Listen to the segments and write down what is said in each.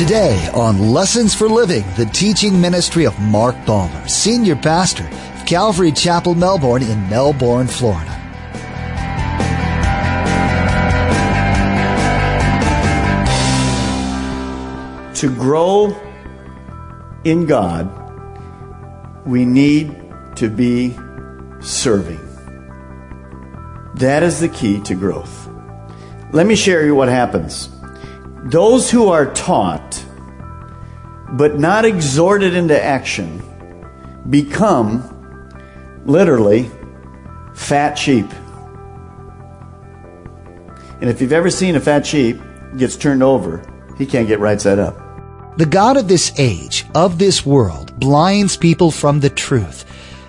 Today on Lessons for Living, the teaching ministry of Mark Balmer, Senior Pastor of Calvary Chapel, Melbourne in Melbourne, Florida. To grow in God, we need to be serving. That is the key to growth. Let me share you what happens. Those who are taught but not exhorted into action become literally fat sheep. And if you've ever seen a fat sheep gets turned over, he can't get right side up. The God of this age, of this world, blinds people from the truth.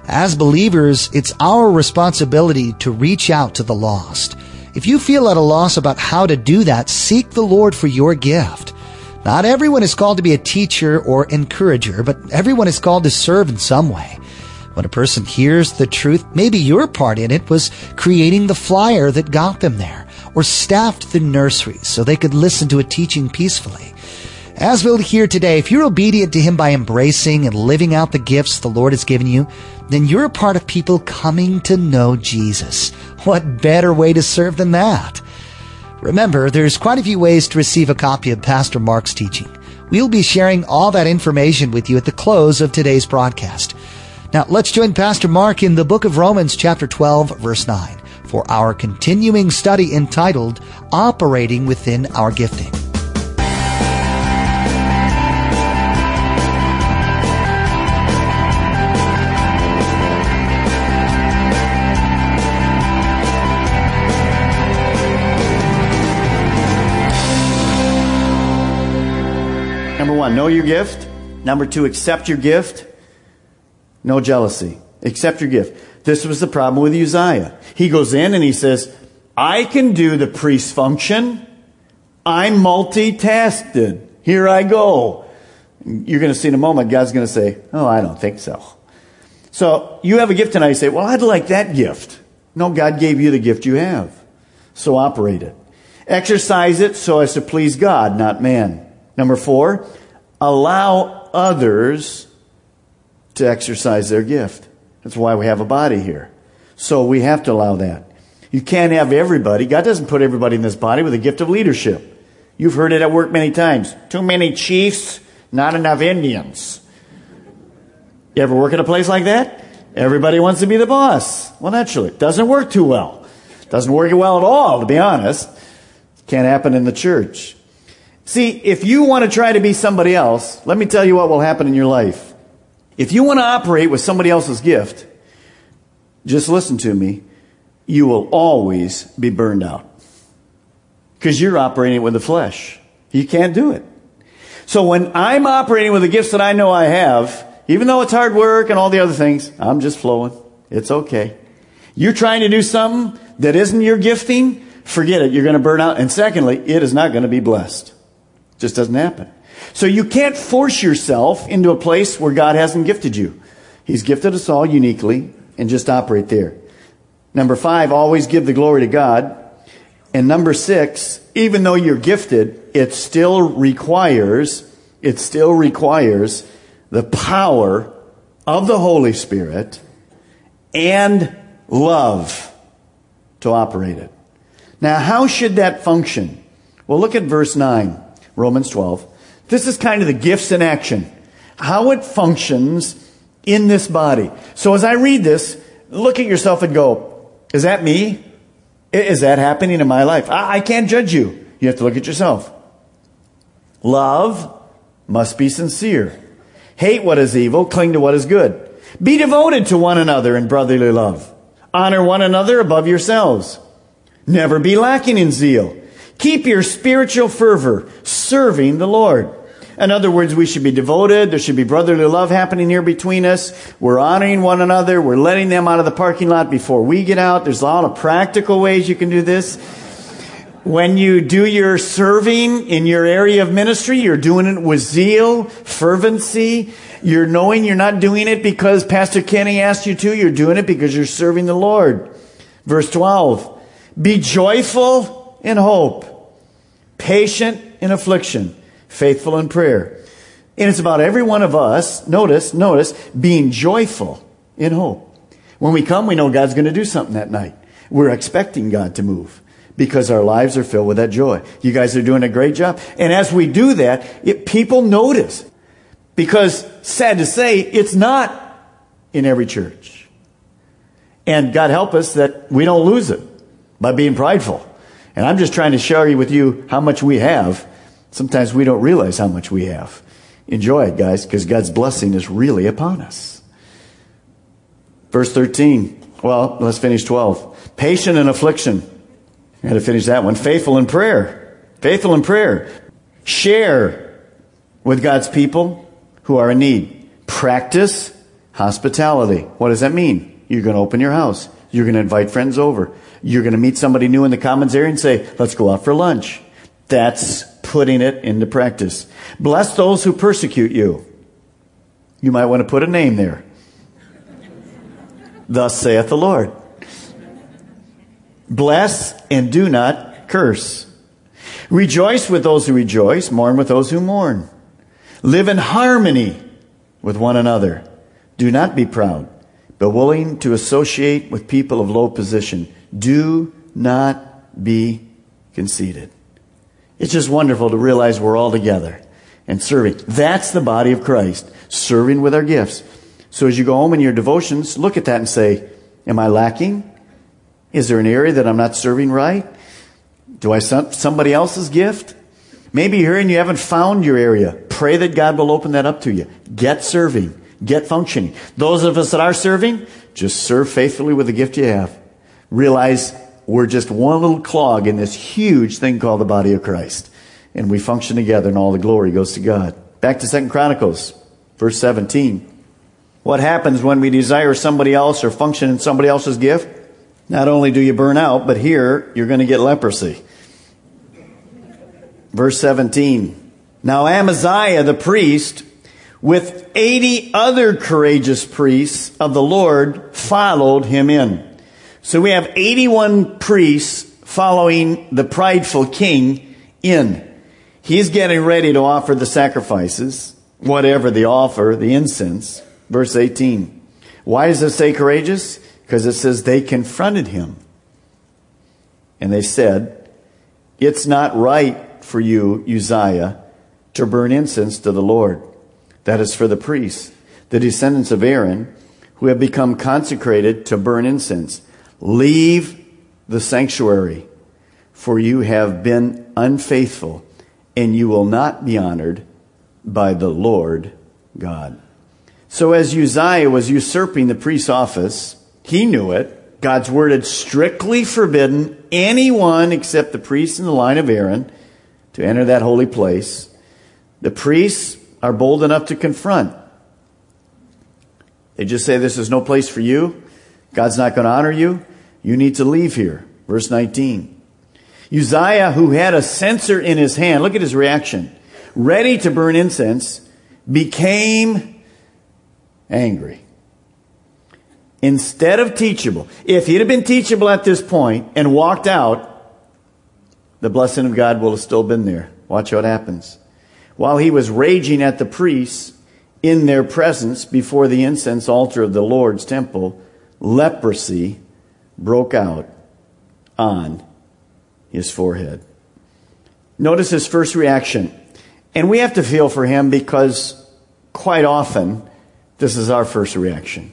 As believers, it's our responsibility to reach out to the lost. If you feel at a loss about how to do that, seek the Lord for your gift. Not everyone is called to be a teacher or encourager, but everyone is called to serve in some way. When a person hears the truth, maybe your part in it was creating the flyer that got them there, or staffed the nurseries so they could listen to a teaching peacefully. As we'll hear today, if you're obedient to Him by embracing and living out the gifts the Lord has given you, then you're a part of people coming to know Jesus. What better way to serve than that? Remember, there's quite a few ways to receive a copy of Pastor Mark's teaching. We'll be sharing all that information with you at the close of today's broadcast. Now, let's join Pastor Mark in the book of Romans chapter 12 verse 9 for our continuing study entitled Operating Within Our Gifting. One, know your gift. Number two, accept your gift. No jealousy. Accept your gift. This was the problem with Uzziah. He goes in and he says, I can do the priest function. I'm multitasked. Here I go. You're going to see in a moment, God's going to say, Oh, I don't think so. So you have a gift tonight. You say, Well, I'd like that gift. No, God gave you the gift you have. So operate it. Exercise it so as to please God, not man. Number four, allow others to exercise their gift. That's why we have a body here. So we have to allow that. You can't have everybody. God doesn't put everybody in this body with a gift of leadership. You've heard it at work many times. Too many chiefs, not enough Indians. You ever work at a place like that? Everybody wants to be the boss. Well, naturally, it doesn't work too well. Doesn't work well at all, to be honest. Can't happen in the church. See, if you want to try to be somebody else, let me tell you what will happen in your life. If you want to operate with somebody else's gift, just listen to me, you will always be burned out. Because you're operating with the flesh. You can't do it. So when I'm operating with the gifts that I know I have, even though it's hard work and all the other things, I'm just flowing. It's okay. You're trying to do something that isn't your gifting, forget it. You're going to burn out. And secondly, it is not going to be blessed. Just doesn't happen. So you can't force yourself into a place where God hasn't gifted you. He's gifted us all uniquely and just operate there. Number five, always give the glory to God. And number six, even though you're gifted, it still requires, it still requires the power of the Holy Spirit and love to operate it. Now, how should that function? Well, look at verse 9, Romans 12. This is kind of the gifts in action. How it functions in this body. So as I read this, look at yourself and go, is that me? Is that happening in my life? I, I can't judge you. You have to look at yourself. Love must be sincere. Hate what is evil, cling to what is good. Be devoted to one another in brotherly love. Honor one another above yourselves. Never be lacking in zeal. Keep your spiritual fervor, serving the Lord. In other words, we should be devoted. There should be brotherly love happening here between us. We're honoring one another. We're letting them out of the parking lot before we get out. There's a lot of practical ways you can do this. When you do your serving in your area of ministry, you're doing it with zeal, fervency. You're knowing you're not doing it because Pastor Kenny asked you to. You're doing it because you're serving the Lord. Verse 12. Be joyful in hope, patient in affliction, faithful in prayer. And it's about every one of us, notice, notice, being joyful in hope. When we come, we know God's going to do something that night. We're expecting God to move because our lives are filled with that joy. You guys are doing a great job. And as we do that, it, people notice. Because, sad to say, it's not in every church. And God help us that we don't lose it by being prideful. And I'm just trying to share with you how much we have. Sometimes we don't realize how much we have. Enjoy it, guys, because God's blessing is really upon us. Verse 13. Well, let's finish 12. Patient in affliction. I had to finish that one. Faithful in prayer. Faithful in prayer. Share with God's people who are in need. Practice hospitality. What does that mean? You're going to open your house. You're going to invite friends over. You're going to meet somebody new in the commons area and say, let's go out for lunch. That's putting it into practice. Bless those who persecute you. You might want to put a name there. Thus saith the Lord. Bless and do not curse. Rejoice with those who rejoice, mourn with those who mourn. Live in harmony with one another. Do not be proud, but willing to associate with people of low position. Do not be conceited. It's just wonderful to realize we're all together and serving. That's the body of Christ, serving with our gifts. So as you go home in your devotions, look at that and say, Am I lacking? Is there an area that I'm not serving right? Do I somebody else's gift? Maybe you're here and you haven't found your area. Pray that God will open that up to you. Get serving. Get functioning. Those of us that are serving, just serve faithfully with the gift you have. Realize we're just one little clog in this huge thing called the body of Christ. And we function together and all the glory goes to God. Back to Second Chronicles, verse 17. What happens when we desire somebody else or function in somebody else's gift? Not only do you burn out, but here you're going to get leprosy. Verse 17. Now Amaziah the priest with 80 other courageous priests of the Lord followed him in. So we have 81 priests following the prideful king in. He's getting ready to offer the sacrifices, whatever the offer, the incense. Verse 18. Why does it say courageous? Because it says they confronted him. And they said, It's not right for you, Uzziah, to burn incense to the Lord. That is for the priests, the descendants of Aaron, who have become consecrated to burn incense. Leave the sanctuary, for you have been unfaithful, and you will not be honored by the Lord God. So as Uzziah was usurping the priest's office, he knew it. God's word had strictly forbidden anyone except the priests in the line of Aaron to enter that holy place. The priests are bold enough to confront. They just say, This is no place for you. God's not going to honor you. You need to leave here. Verse 19. Uzziah, who had a censer in his hand, look at his reaction, ready to burn incense, became angry instead of teachable, if he'd have been teachable at this point and walked out, the blessing of God will have still been there. Watch what happens. While he was raging at the priests in their presence before the incense altar of the Lord's temple, leprosy broke out on his forehead. Notice his first reaction. And we have to feel for him because quite often this is our first reaction.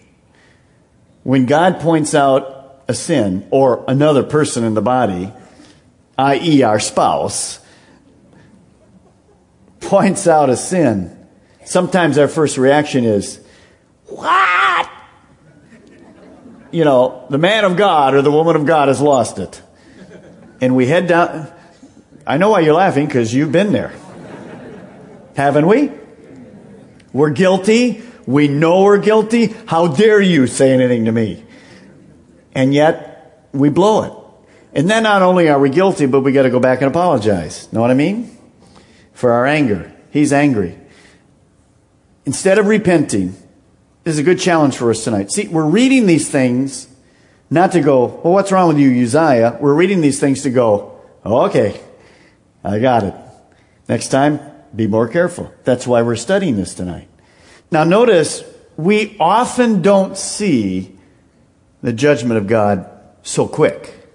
When God points out a sin or another person in the body, i.e., our spouse, points out a sin, sometimes our first reaction is, What? You know, the man of God or the woman of God has lost it. And we head down. I know why you're laughing because you've been there. Haven't we? We're guilty. We know we're guilty. How dare you say anything to me? And yet, we blow it. And then not only are we guilty, but we got to go back and apologize. Know what I mean? For our anger. He's angry. Instead of repenting, this is a good challenge for us tonight. See, we're reading these things not to go, well, what's wrong with you, Uzziah? We're reading these things to go, oh, okay, I got it. Next time, be more careful. That's why we're studying this tonight. Now notice, we often don't see the judgment of God so quick.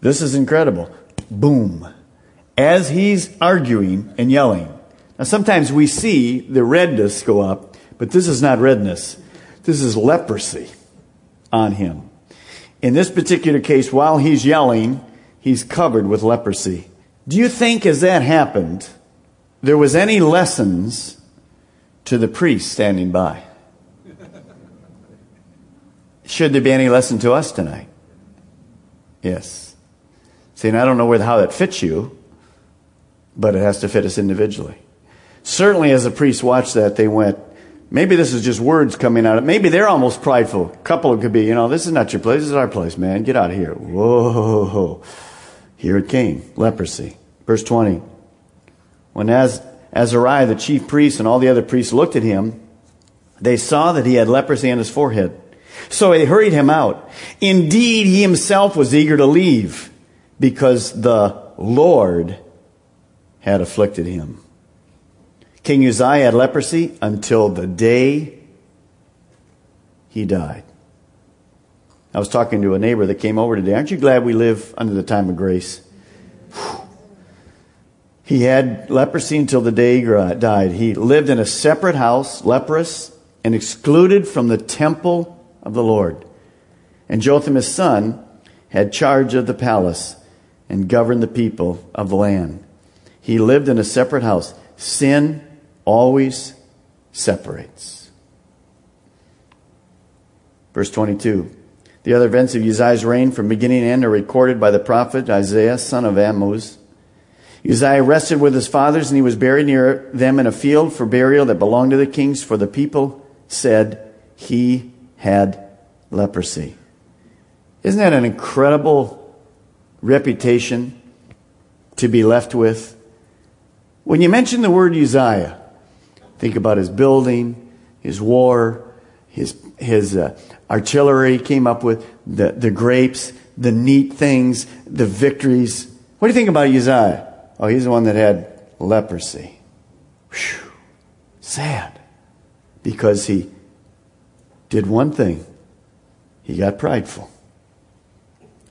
This is incredible. Boom. As he's arguing and yelling. Now sometimes we see the redness go up, but this is not redness. This is leprosy on him. In this particular case, while he's yelling, he's covered with leprosy. Do you think as that happened, there was any lessons to the priest standing by? Should there be any lesson to us tonight? Yes. See, and I don't know where, how that fits you, but it has to fit us individually. Certainly, as the priests watched that, they went, maybe this is just words coming out. of Maybe they're almost prideful. A couple could be, you know, this is not your place, this is our place, man. Get out of here. Whoa. Here it came leprosy. Verse 20. When Az- Azariah, the chief priest, and all the other priests looked at him, they saw that he had leprosy on his forehead. So they hurried him out. Indeed, he himself was eager to leave because the Lord had afflicted him. King Uzziah had leprosy until the day he died. I was talking to a neighbor that came over today. Aren't you glad we live under the time of grace? He had leprosy until the day he died. He lived in a separate house, leprous, and excluded from the temple of the Lord. And Jotham, his son, had charge of the palace and governed the people of the land. He lived in a separate house. Sin always separates. Verse 22. The other events of Uzziah's reign from beginning to end are recorded by the prophet Isaiah, son of Amoz. Uzziah rested with his fathers, and he was buried near them in a field for burial that belonged to the kings, for the people said he had leprosy. Isn't that an incredible reputation to be left with? When you mention the word Uzziah, think about his building, his war, his, his uh, artillery came up with, the, the grapes, the neat things, the victories. What do you think about Uzziah? Oh, he's the one that had leprosy. Whew. Sad. Because he did one thing. He got prideful.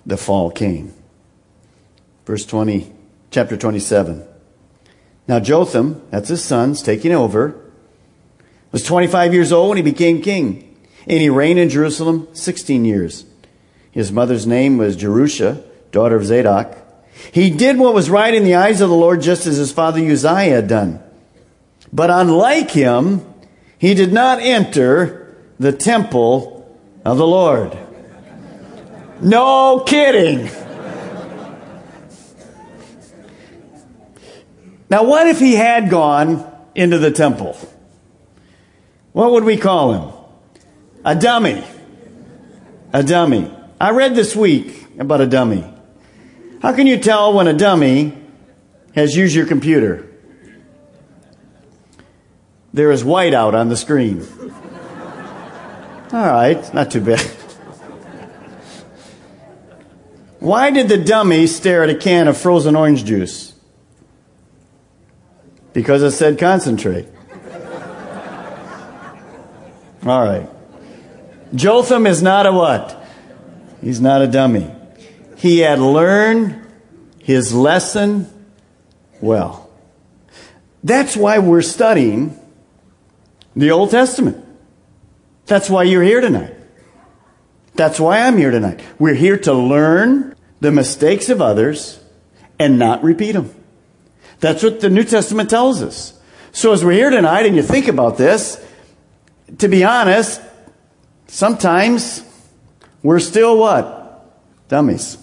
The fall came. Verse 20, chapter 27. Now Jotham, that's his son's taking over, was 25 years old when he became king. And he reigned in Jerusalem 16 years. His mother's name was Jerusha, daughter of Zadok. He did what was right in the eyes of the Lord just as his father Uzziah had done. But unlike him, he did not enter the temple of the Lord. No kidding. Now, what if he had gone into the temple? What would we call him? A dummy. A dummy. I read this week about a dummy. How can you tell when a dummy has used your computer? There is whiteout on the screen. All right, not too bad. Why did the dummy stare at a can of frozen orange juice? Because it said concentrate. All right. Jotham is not a what? He's not a dummy. He had learned his lesson well. That's why we're studying the Old Testament. That's why you're here tonight. That's why I'm here tonight. We're here to learn the mistakes of others and not repeat them. That's what the New Testament tells us. So as we're here tonight and you think about this, to be honest, sometimes we're still what? Dummies.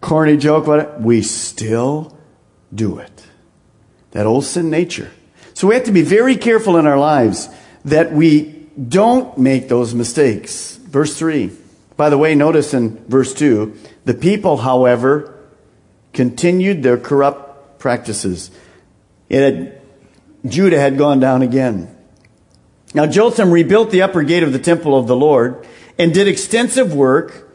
Corny joke, what? We still do it. That old sin nature. So we have to be very careful in our lives that we don't make those mistakes. Verse 3. By the way, notice in verse 2 the people, however, continued their corrupt practices. It had, Judah had gone down again. Now Jotham rebuilt the upper gate of the temple of the Lord and did extensive work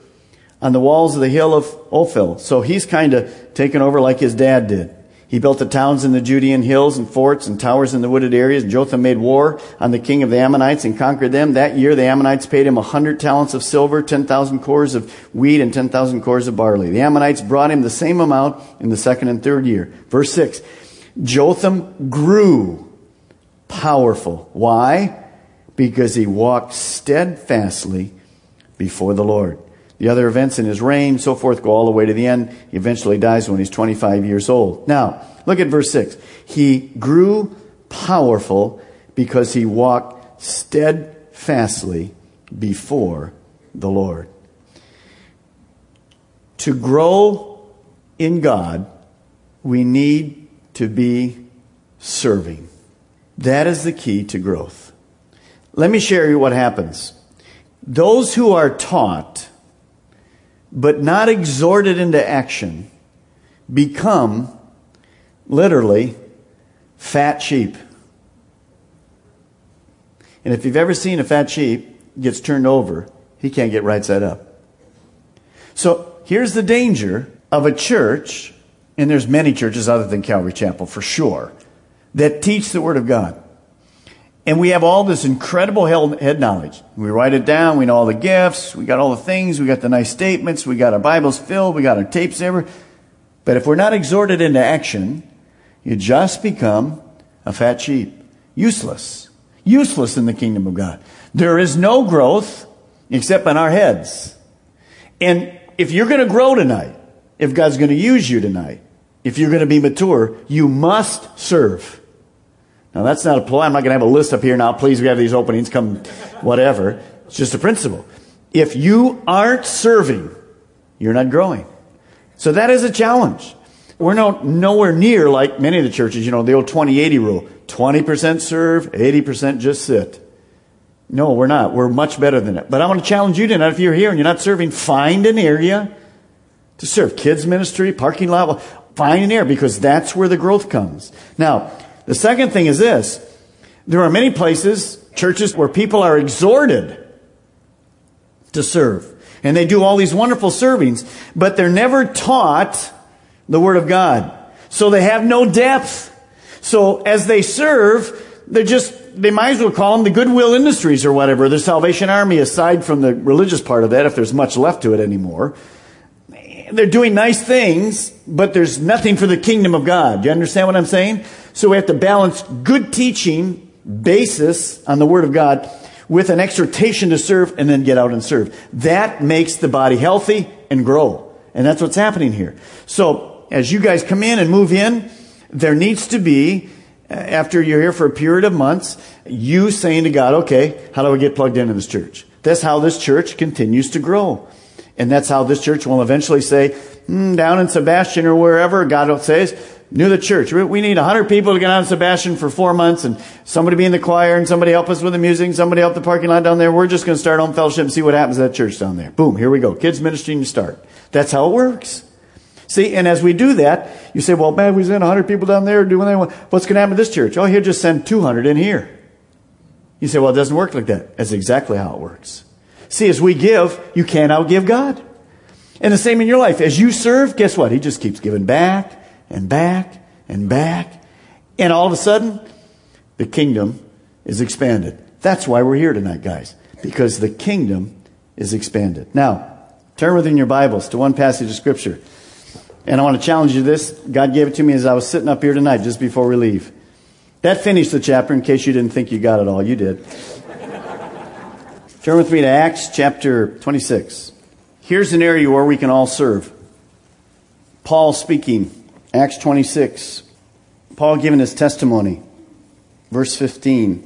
on the walls of the hill of Ophel. So he's kind of taken over like his dad did. He built the towns in the Judean hills and forts and towers in the wooded areas. Jotham made war on the king of the Ammonites and conquered them. That year, the Ammonites paid him a hundred talents of silver, 10,000 cors of wheat, and 10,000 cors of barley. The Ammonites brought him the same amount in the second and third year. Verse 6. Jotham grew powerful. Why? Because he walked steadfastly before the Lord. The other events in his reign, so forth, go all the way to the end. He eventually dies when he's 25 years old. Now, look at verse 6. He grew powerful because he walked steadfastly before the Lord. To grow in God, we need to be serving. That is the key to growth. Let me share you what happens. Those who are taught but not exhorted into action, become literally fat sheep. And if you've ever seen a fat sheep gets turned over, he can't get right side up. So here's the danger of a church, and there's many churches other than Calvary Chapel for sure, that teach the Word of God. And we have all this incredible head knowledge. We write it down. We know all the gifts. We got all the things. We got the nice statements. We got our Bibles filled. We got our tapes ever. But if we're not exhorted into action, you just become a fat sheep. Useless. Useless in the kingdom of God. There is no growth except in our heads. And if you're going to grow tonight, if God's going to use you tonight, if you're going to be mature, you must serve. Now that's not a ploy. I'm not going to have a list up here now. Please, we have these openings. Come, whatever. It's just a principle. If you aren't serving, you're not growing. So that is a challenge. We're no, nowhere near like many of the churches, you know, the old 20-80 rule. 20% serve, 80% just sit. No, we're not. We're much better than it. But I want to challenge you tonight. If you're here and you're not serving, find an area to serve. Kids ministry, parking lot. Find an area because that's where the growth comes. Now, the second thing is this. There are many places, churches, where people are exhorted to serve. And they do all these wonderful servings, but they're never taught the Word of God. So they have no depth. So as they serve, they're just, they might as well call them the goodwill industries or whatever, the Salvation Army, aside from the religious part of that, if there's much left to it anymore. They're doing nice things, but there's nothing for the kingdom of God. Do you understand what I'm saying? So we have to balance good teaching basis on the Word of God with an exhortation to serve and then get out and serve. That makes the body healthy and grow. And that's what's happening here. So as you guys come in and move in, there needs to be, uh, after you're here for a period of months, you saying to God, okay, how do I get plugged into this church? That's how this church continues to grow. And that's how this church will eventually say, mm, down in Sebastian or wherever, God says, New the church. We need 100 people to get on Sebastian for four months and somebody be in the choir and somebody help us with the music somebody help the parking lot down there. We're just going to start home fellowship and see what happens at that church down there. Boom, here we go. Kids ministry and start. That's how it works. See, and as we do that, you say, well, man, we sent 100 people down there doing that. What's going to happen to this church? Oh, he'll just send 200 in here. You say, well, it doesn't work like that. That's exactly how it works. See, as we give, you can't outgive God. And the same in your life. As you serve, guess what? He just keeps giving back and back and back. And all of a sudden, the kingdom is expanded. That's why we're here tonight, guys, because the kingdom is expanded. Now, turn within your Bibles to one passage of Scripture. And I want to challenge you this. God gave it to me as I was sitting up here tonight, just before we leave. That finished the chapter in case you didn't think you got it all. You did. Turn with me to Acts chapter 26. Here's an area where we can all serve. Paul speaking Acts 26. Paul giving his testimony. Verse 15.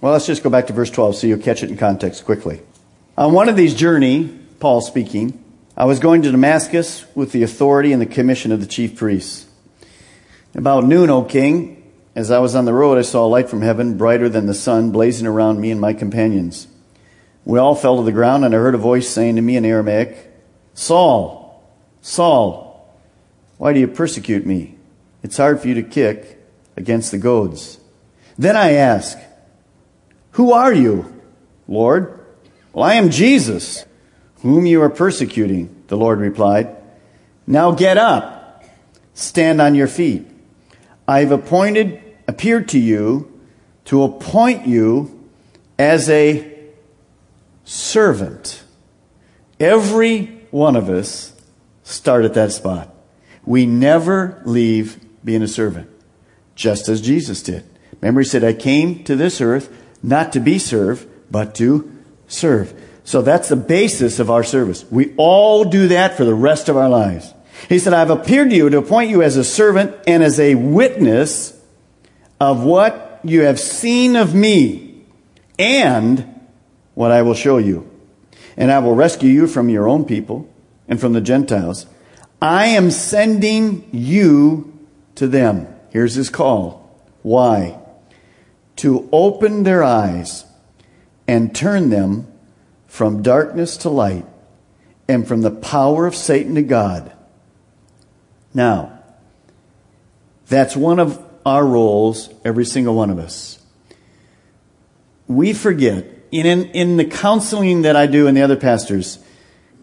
Well, let's just go back to verse 12 so you'll catch it in context quickly. On one of these journey, Paul speaking, I was going to Damascus with the authority and the commission of the chief priests. About noon, O king, as I was on the road, I saw a light from heaven, brighter than the sun, blazing around me and my companions. We all fell to the ground, and I heard a voice saying to me in Aramaic, Saul, Saul, why do you persecute me? It's hard for you to kick against the goads. Then I ask, Who are you, Lord? Well, I am Jesus, whom you are persecuting, the Lord replied. Now get up, stand on your feet. I've appointed, appeared to you to appoint you as a servant. Every one of us start at that spot. We never leave being a servant, just as Jesus did. Remember, he said, I came to this earth not to be served, but to serve. So that's the basis of our service. We all do that for the rest of our lives. He said, I've appeared to you to appoint you as a servant and as a witness of what you have seen of me and what I will show you. And I will rescue you from your own people and from the Gentiles. I am sending you to them. Here's his call. Why? To open their eyes and turn them from darkness to light and from the power of Satan to God. Now, that's one of our roles, every single one of us. We forget, in, in the counseling that I do and the other pastors,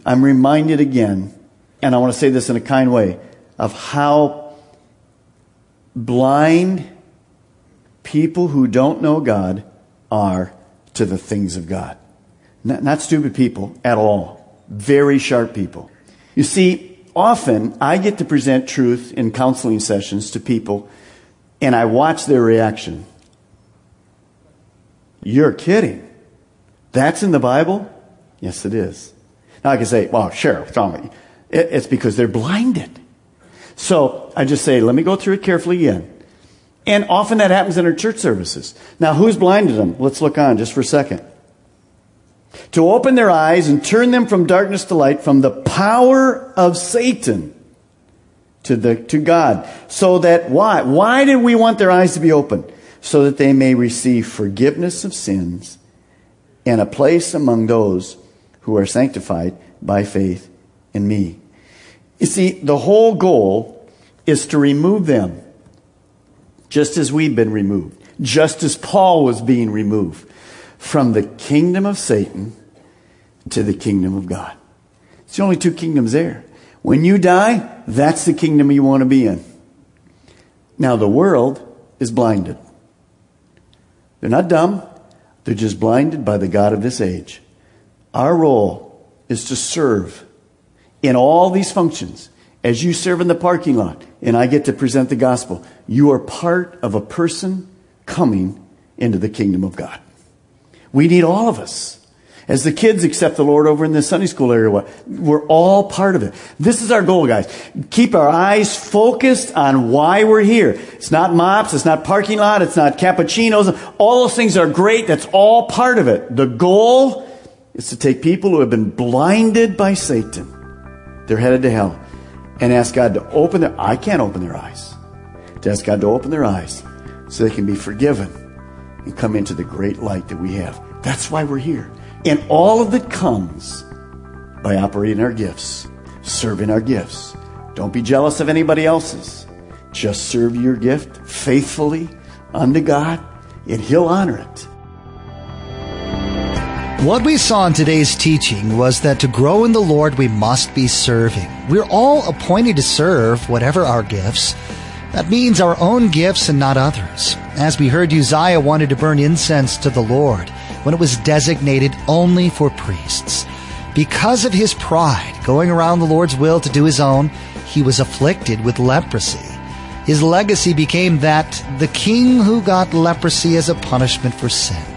I'm reminded again, and I want to say this in a kind way, of how blind people who don't know God are to the things of God. Not, not stupid people at all. Very sharp people. You see, often I get to present truth in counseling sessions to people and I watch their reaction. You're kidding. That's in the Bible? Yes, it is. Now I can say, well, sure, with you? It's because they're blinded. So I just say, let me go through it carefully again. And often that happens in our church services. Now, who's blinded them? Let's look on just for a second. To open their eyes and turn them from darkness to light, from the power of Satan to, the, to God. So that, why? Why did we want their eyes to be open? So that they may receive forgiveness of sins and a place among those who are sanctified by faith me. You see, the whole goal is to remove them, just as we've been removed, just as Paul was being removed from the kingdom of Satan to the kingdom of God. It's the only two kingdoms there. When you die, that's the kingdom you want to be in. Now, the world is blinded. They're not dumb, they're just blinded by the God of this age. Our role is to serve in all these functions. As you serve in the parking lot and I get to present the gospel, you are part of a person coming into the kingdom of God. We need all of us. As the kids accept the Lord over in the Sunday school area, we're all part of it. This is our goal, guys. Keep our eyes focused on why we're here. It's not mops, it's not parking lot, it's not cappuccinos. All those things are great. That's all part of it. The goal is to take people who have been blinded by Satan. They're headed to hell. And ask God to open their, I can't open their eyes. To ask God to open their eyes so they can be forgiven and come into the great light that we have. That's why we're here. And all of it comes by operating our gifts, serving our gifts. Don't be jealous of anybody else's. Just serve your gift faithfully unto God, and He'll honor it. What we saw in today's teaching was that to grow in the Lord, we must be serving. We're all appointed to serve, whatever our gifts. That means our own gifts and not others. As we heard, Uzziah wanted to burn incense to the Lord when it was designated only for priests. Because of his pride, going around the Lord's will to do his own, he was afflicted with leprosy. His legacy became that the king who got leprosy as a punishment for sin.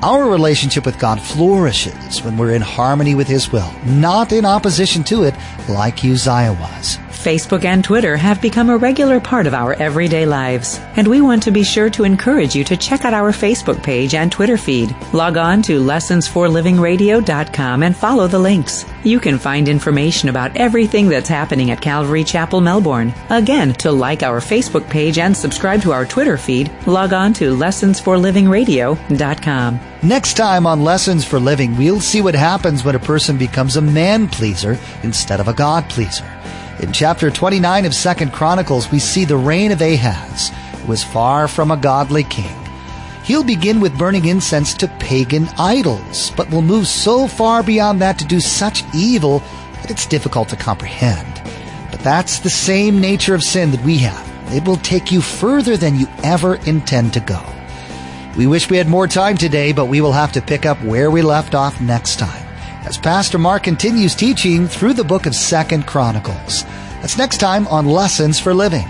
Our relationship with God flourishes when we're in harmony with His will, not in opposition to it like Uzziah was. Facebook and Twitter have become a regular part of our everyday lives, and we want to be sure to encourage you to check out our Facebook page and Twitter feed. Log on to lessonsforlivingradio.com and follow the links. You can find information about everything that's happening at Calvary Chapel, Melbourne. Again, to like our Facebook page and subscribe to our Twitter feed, log on to lessonsforlivingradio.com. Next time on Lessons for Living, we'll see what happens when a person becomes a man pleaser instead of a God pleaser. In chapter 29 of 2nd Chronicles, we see the reign of Ahaz was far from a godly king. He'll begin with burning incense to pagan idols, but will move so far beyond that to do such evil that it's difficult to comprehend. But that's the same nature of sin that we have. It will take you further than you ever intend to go. We wish we had more time today, but we will have to pick up where we left off next time as Pastor Mark continues teaching through the book of Second Chronicles. That's next time on Lessons for Living.